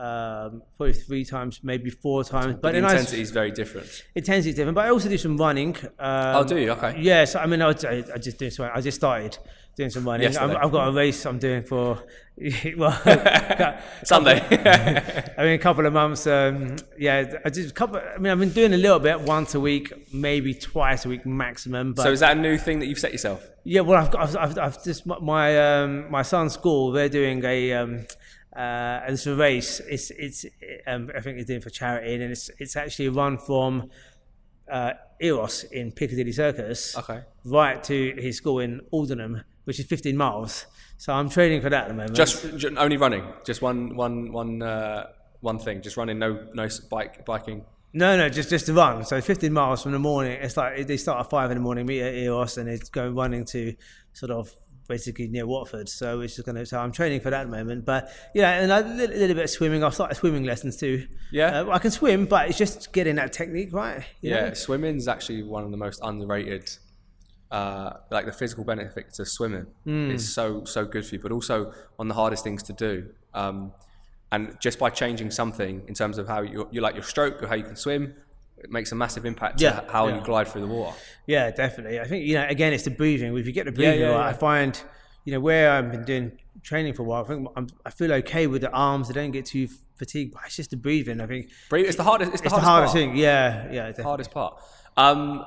um, probably three times, maybe four times. But But the then I- intensity is very different. intensity is different. But I also do some running. Um, Oh, do you? Okay. Yes, I mean, I, I just do some. I just started doing some running. I'm, I've got a race I'm doing for well, Sunday. I mean, a couple of months. Um, yeah, I just a couple. I mean, I've been doing a little bit once a week, maybe twice a week maximum. But so is that a new thing that you've set yourself? Yeah, well, I've got, I've, I've, I've just my um, my son's school. They're doing a um, uh, and it's a race. It's it's um, I think they're doing for charity, and it's it's actually a run from uh, Eros in Piccadilly Circus Okay. right to his school in Aldenham, which is 15 miles. So I'm training for that at the moment. Just ju- only running, just one, one, one, uh, one thing. Just running, no, no bike, biking. No, no, just just to run. So 15 miles from the morning. It's like they start at five in the morning, meet at Eros, and it's going running to sort of basically near Watford. So it's just going to. So I'm training for that moment. But yeah, and a little, little bit of swimming. I've started swimming lessons too. Yeah? uh, I can swim, but it's just getting that technique right. you Yeah, know? swimming's actually one of the most underrated. Uh, like the physical benefits of swimming Hmm. is so so good for you, but also one of the hardest things to do. Um, and just by changing something in terms of how you you like your stroke or how you can swim, it makes a massive impact Yeah, to how yeah. you glide through the water. Yeah, definitely. I think you know again it's the breathing. If you get the breathing yeah, right, yeah. I find you know where I've been doing training for a while. I think I'm, I feel okay with the arms. I don't get too fatigued, but it's just the breathing. I think Breathe, it's the hardest. It's the it's the hardest, hardest thing. Yeah, yeah, definitely. Hardest part. Um,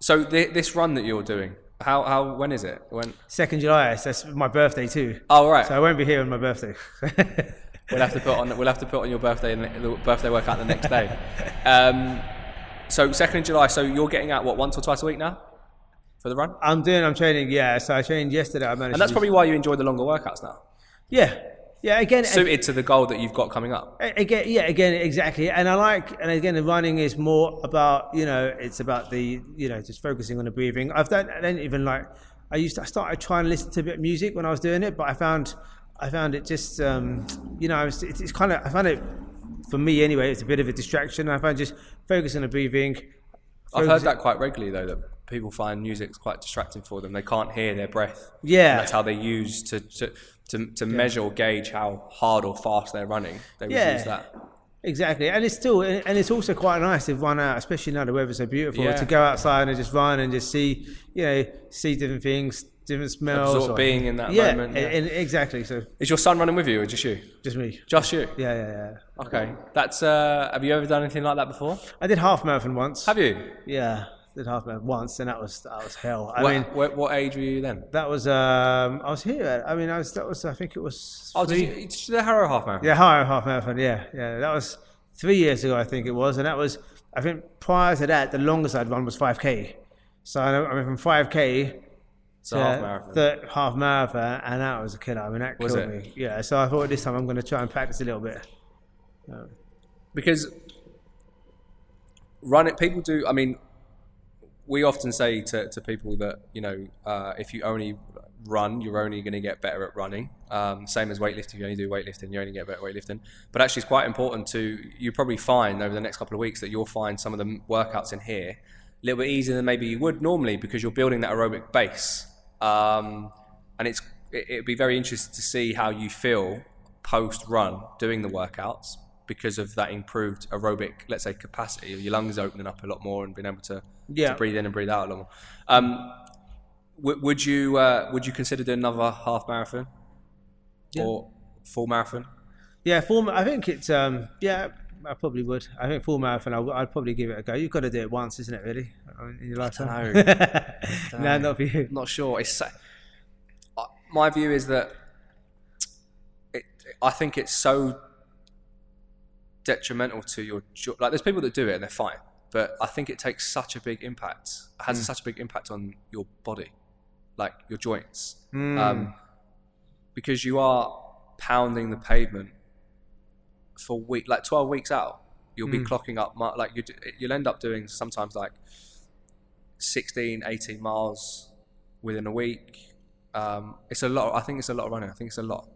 so th- this run that you're doing, how how when is it? When? Second July. So that's my birthday too. Oh right. So I won't be here on my birthday. We'll have to put on. We'll have to put on your birthday and the birthday workout the next day. Um, so second of July. So you're getting out what once or twice a week now for the run, I'm doing. I'm training. Yeah. So I trained yesterday. I managed. and that's probably why you enjoy the longer workouts now, Yeah. Yeah. Again. suited to the goal that you've got coming up. Again, yeah, again, exactly. And I like, and again, the running is more about, you know, it's about the, you know, just focusing on the breathing. I've done, I don't even like, I used to, I started trying to listen to a bit of music when I was doing it, but I found, I found it just, um, you know, it's, it's kind of, I found it, for me anyway, it's a bit of a distraction. I find just focus on the breathing. I've heard that quite regularly though that people find music's quite distracting for them. They can't hear their breath. Yeah. And that's how they use to to to, to measure or gauge how hard or fast they're running. They Yeah. use that. Exactly, and it's still, and it's also quite nice to run out, especially now the weather's so beautiful, Yeah. to go outside and just run and just see, you know, see different things, different smells. Absorb or, being in that yeah, moment. Yeah, and, and exactly. So is your son running with you, or just you? Just me. Just you. Yeah, yeah, yeah. Okay, that's. Uh, have you ever done anything like that before? I did half marathon once. Have you? Yeah, did half marathon once, and that was that was hell. I what, mean, what, what, age were you then? That was. Um, I was here. I mean, I was. That was. I think it was. Oh, three, did you, did you the Harrow half marathon? Yeah, Harrow half marathon. Yeah, yeah. That was three years ago, I think it was, and that was. I think prior to that, the longest I'd run was 5k. So I went from 5k so half marathon. Half marathon, and that was a killer. I mean, that was killed it? me. Yeah. So I thought this time I'm going to try and practice a little bit. Um, because running, people do. I mean, we often say to, to people that you know uh, if you only run, you're only going to get better at running. Um, same as weightlifting, you only do weightlifting, you only get better at weightlifting. But actually, it's quite important to you probably find over the next couple of weeks that you'll find some of the workouts in here a little bit easier than maybe you would normally because you're building that aerobic base um, and it's it, it'd be very interesting to see how you feel post run doing the workouts because of that improved aerobic, let's say, capacity. Your lungs opening up a lot more and being able to, Yeah. to breathe in and breathe out a lot more. Um, w- would you uh, would you consider doing another half marathon Yeah. or full marathon? Yeah, full. I think it's um. Yeah, I probably would. I think full marathon. I w- I'd probably give it a go. You've got to do it once, isn't it? Really, I mean, in your lifetime. no, not for you. not sure. It's so- uh, my view is that it, I think it's so detrimental to your jo- like. There's people that do it and they're fine, but I think it takes such a big impact. It has such a big impact on your body, like your joints, um, because you are pounding the pavement for week like 12 weeks out. You'll be hmm. clocking up like you. You'll end up doing sometimes like 16, 18 miles within a week. Um, it's a lot. I think it's a lot of running. I think it's a lot.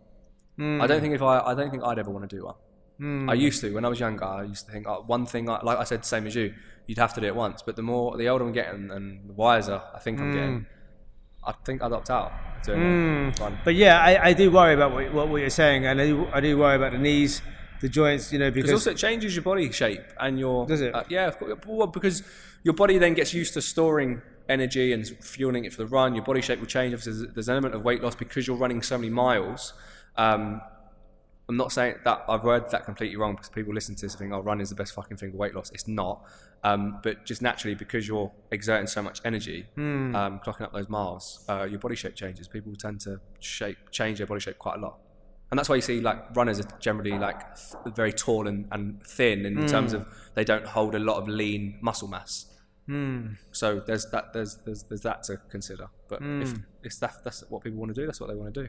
I don't hmm. think if I, I don't think I'd ever want to do one. Hmm. I used to when I was younger. I used to think oh, one thing. I, like I said, same as you, you'd have to do it once. But the more, the older I'm getting, and the wiser I think I'm getting, I think I'd opt out doing one. But yeah, I, I do worry about what, what, what you're saying, and I do, I do worry about the knees, the joints. You know, Because also it changes your body shape and your. Does it? Uh, yeah, of course, well, because your body then gets used to storing energy and fueling it for the run. Your body shape will change. Obviously, there's, an element of weight loss because you're running so many miles. Um, I'm not saying that I've read that completely wrong because people listen to this and think, "Oh, running is the best fucking thing for weight loss." It's not. Um, but just naturally, because you're exerting so much energy, um, clocking up those miles, uh, your body shape changes. People tend to shape change their body shape quite a lot and that's why you see like runners are generally like th- very tall and, and thin in terms of they don't hold a lot of lean muscle mass So there's that there's there's there's that to consider. But if if that, that's what people want to do, that's what they want to do.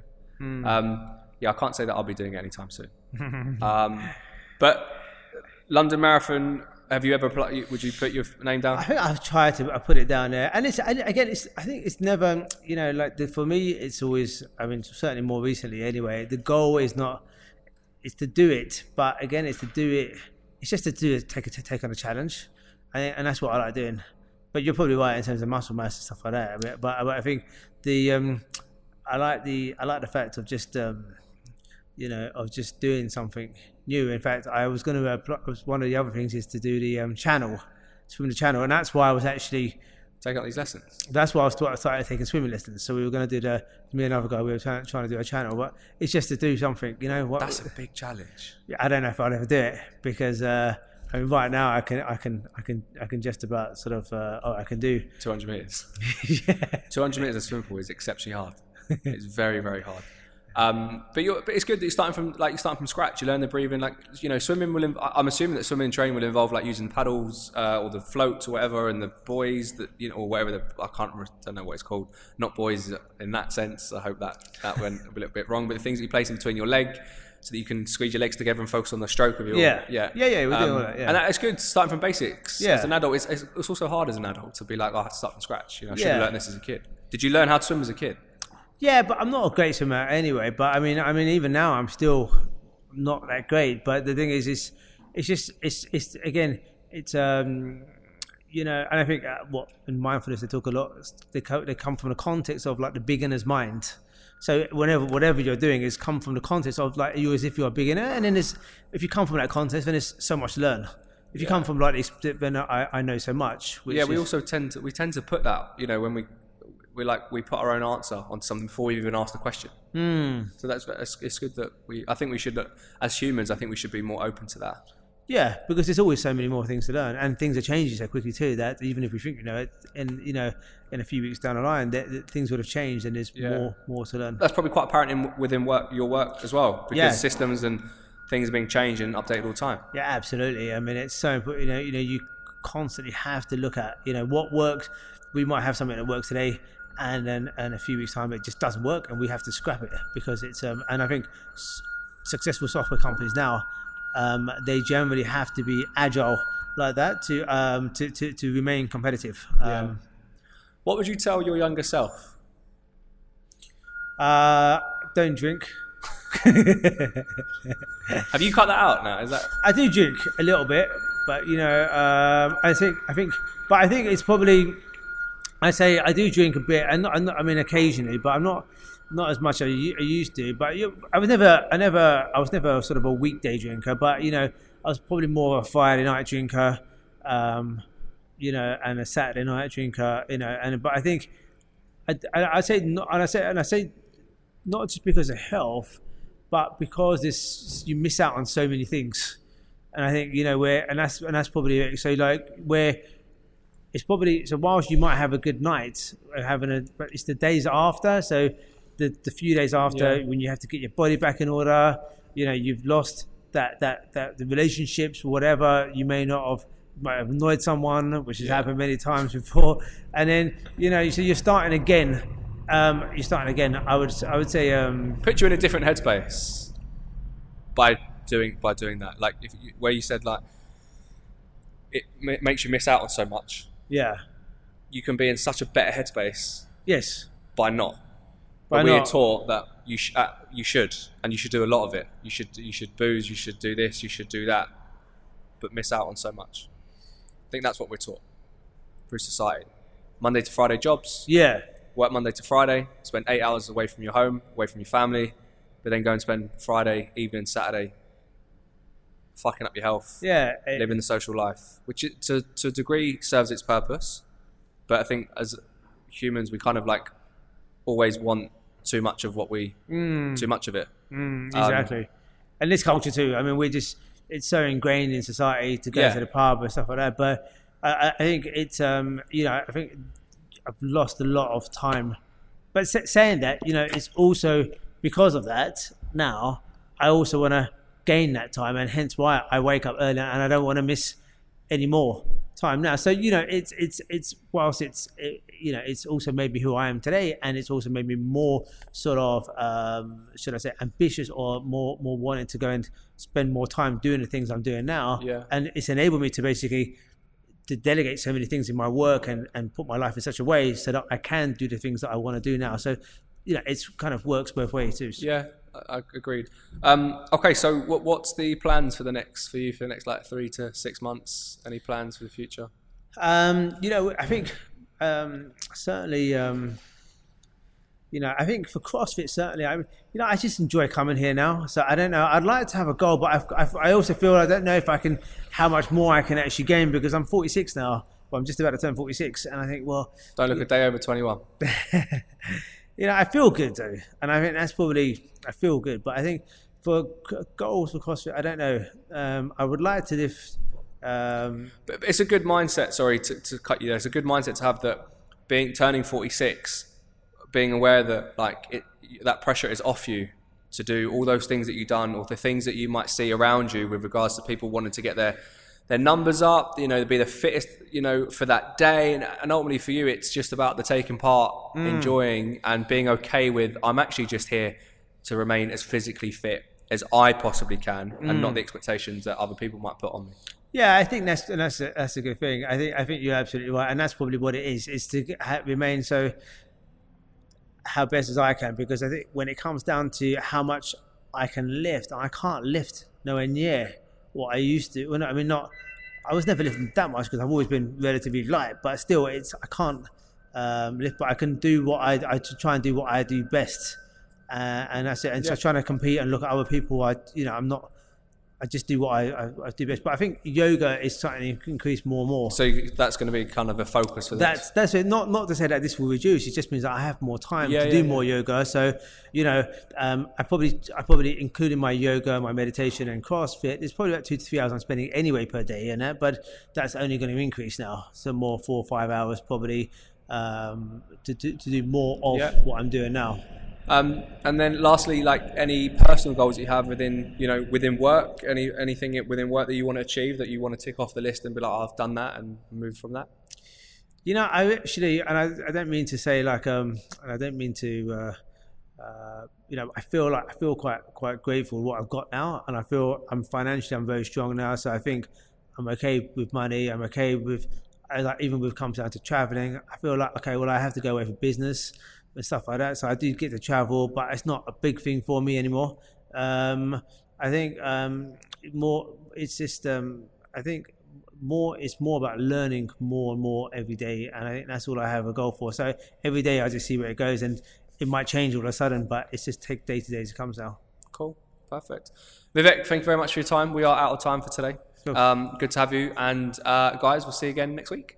Um, yeah, I can't say that I'll be doing it anytime soon. um, but London Marathon, have you ever? pl- Would you put your name down? I think I've tried to I put it down there, and it's and again, it's I think it's never you know like the, for me, it's always I mean certainly more recently anyway. The goal is not it's to do it, but again, it's to do it. It's just to do take to take on a challenge, and, and that's what I like doing. But you're probably right in terms of muscle mass and stuff like that. But, but, but I think the um, I like the I like the fact of just um, you know of just doing something new. In fact, I was going to uh, one of the other things is to do the um, channel, swim the channel, and that's why I was actually Take out these lessons. that's why I was- I started taking swimming lessons. So we were going to do the me and another guy we were trying, trying to do a channel, but it's just to do something, you know. What That's a big challenge. I don't know if I'll ever do it because uh, I mean, right now I can I can I can I can just about sort of uh, oh I can do 200 meters. yeah 200 meters of swimming pool is exceptionally hard. It's very, very hard. Um, but, you're, but it's good that you're starting from like you're starting from scratch. You learn the breathing. Like you know, swimming will. Inv- I'm assuming that swimming training will involve like using paddles uh, or the floats or whatever, and the buoys that you know or whatever. The, I can't re- don't know what it's called. Not buoys in that sense. I hope that that went a little bit wrong. But the things that you place in between your leg. So that you can squeeze your legs together and focus on the stroke of your Yeah. yeah Yeah, yeah, we're doing all that, yeah. and that, it's good starting from basics Yeah. as an adult it's, it's, also hard as an adult to be like oh, I have to start from scratch you know I should have learned this as a kid did you learn how to swim as a kid yeah. But I'm not a great swimmer anyway. But I mean I mean even now I'm still not that great. But the thing is, is it's just it's it's again it's um you know and I think uh, what in mindfulness they talk a lot they co- they come from the context of like the beginner's mind. So whenever whatever you're doing is come from the context of like you as if you're a beginner, and then there's if you come from that context, then it's so much to learn. If you come from like this, then I, I know so much. Which yeah we is- also tend to we tend to put that you know when we we like we put our own answer on something before we even ask the question Hmm. so that's it's, it's good that we I think we should as humans I think we should be more open to that Yeah, because there's always so many more things to learn, and things are changing so quickly too. That even if we think you know it, and you know, in a few weeks down the line, that, that things would have changed, and there's Yeah. more more to learn. that's probably quite apparent in, within work your work as well because Yeah. systems and things are being changed and updated all the time Yeah, absolutely. I mean, it's so important. You know, you know, you constantly have to look at you know what works. We might have something that works today, and then and a few weeks time it just doesn't work, and we have to scrap it because it's. Um, and I think s- successful software companies now, um, they generally have to be agile like that to um, to, to to remain competitive. Um, what would you tell your younger self Uh, don't drink. have you cut that out now is that I do drink a little bit, but you know, um, I think I think, but I think it's probably. I say I do drink a bit, and not, not, I mean occasionally, but I'm not not as much as I, used to. But you, I was never, I never, I was never sort of a weekday drinker. But you know, I was probably more of a Friday night drinker, um, you know, and a Saturday night drinker. You know, and but I think I, I, I say not, and I say and I say not just because of health, but because this you miss out on so many things. And I think you know where, and that's and that's probably it. So like where it's probably so whilst you might have a good night uh, having a, but it's the days after. So the the few days after Yeah. when you have to get your body back in order. You know you've lost that that that the relationships whatever you may not have might have annoyed someone, which has happened many times before, and then you know so you're starting again. Um, you're starting again. I would I would say um, put you in a different headspace by doing by doing that. Like if you, where you said like it ma- makes you miss out on so much. Yeah You can be in such a better headspace yes by not. By But we are not. taught that you sh- uh, you should and you should do a lot of it. You should you should booze. You should do this. You should do that, but miss out on so much. I think that's what we're taught through society. Monday to Friday jobs. yeah work Monday to Friday, spend eight hours away from your home, away from your family, but then go and spend Friday, evening, Saturday, fucking up your health, yeah it- living the social life, which it, to, to a degree serves its purpose. But I think as humans, we kind of like always want too much of what we, too much of it. Mm, Um, exactly. and this culture too. I mean, we're just it's so ingrained in society to go Yeah. to the pub and stuff like that. But I, I- think it's um, you know I think I've lost a lot of time. But sa- saying that, you know, it's also because of that. Now I also want to gain that time, and hence why I wake up earlier, and I don't want to miss any more. time now. So you know, it's it's it's whilst it's it, you know it's also made me who I am today, and it's also made me more sort of um, should I say ambitious or more more wanting to go and spend more time doing the things I'm doing now. Yeah. and it's enabled me to basically to delegate so many things in my work and and put my life in such a way so that I can do the things that I want to do now. So you know, it's kind of works both ways too. Yeah, I, I agreed. Um, okay, so what, what's the plans for the next for you for the next like three to six months? Any plans for the future? Um, you know, I think um, certainly, um, you know, I think for CrossFit certainly, I, you know, I just enjoy coming here now. So I don't know. I'd like to have a goal, but I've, I've, I also feel I don't know if I can, how much more I can actually gain because I'm 46 now. Well, I'm just about to turn 46, and I think, well, Don't look a day over twenty one. you know, I feel good though, and I think that's probably I feel good. But I think for goals for CrossFit, I don't know. Um, I would like to if. Um, But it's a good mindset. Sorry to, to cut you there. It's a good mindset to have that being turning forty six, being aware that like it, that pressure is off you to do all those things that you've done, or the things that you might see around you with regards to people wanting to get their their numbers up. You know, to be the fittest. You know, for that day, and, and ultimately for you, it's just about the taking part, mm. enjoying, and being okay with. I'm actually just here to remain as physically fit as I possibly can, and not mm. the expectations that other people might put on me. Yeah, I think that's that's a, that's a good thing. I think I think you're absolutely right, and that's probably what it is: is to ha- remain so how best as I can. Because I think when it comes down to how much I can lift, I can't lift nowhere near what I used to. Well, no, I mean, not. I was never lifting that much because I've always been relatively light, but still, it's I can't um, lift, but I can do what I I try and do what I do best, uh, and that's it. And so trying to compete and look at other people, I you know I'm not. I just do what I, I, I do best. But I think yoga is starting to increase more and more. So that's going to be kind of a focus for this. That's that's it. Not not to say that this will reduce. It just means that I have more time Yeah, to yeah, do yeah. more yoga. So you know, um, I probably I probably including my yoga, my meditation, and CrossFit. There's probably about two to three hours I'm spending anyway per day in that. But that's only going to increase now. So more four or five hours probably um, to, to to do more of what I'm doing now. Um, and then lastly, like any personal goals you have within, you know, within work, any anything within work that you want to achieve that you want to tick off the list and be like, oh, I've done that and move from that. You know, I actually, and I, I don't mean to say like, um, and I don't mean to, uh, uh, you know, I feel like I feel quite quite grateful what I've got now, and I feel I'm financially I'm very strong now. So I think I'm okay with money. I'm okay with, I like even with comes down to traveling. I feel like okay, well, I have to go away for business and stuff like that. So I do get to travel, but it's not a big thing for me anymore. Um, I think um, more. It's just um, I think more it's more about learning more and more every day and i think that's all i have a goal for so every day i just see where it goes and it might change all of a sudden but it's just take day to day as it comes now Cool, perfect. Vivek, thank you very much for your time. We are out of time for today. Sure. Um, good to have you, and uh, guys, we'll see you again next week.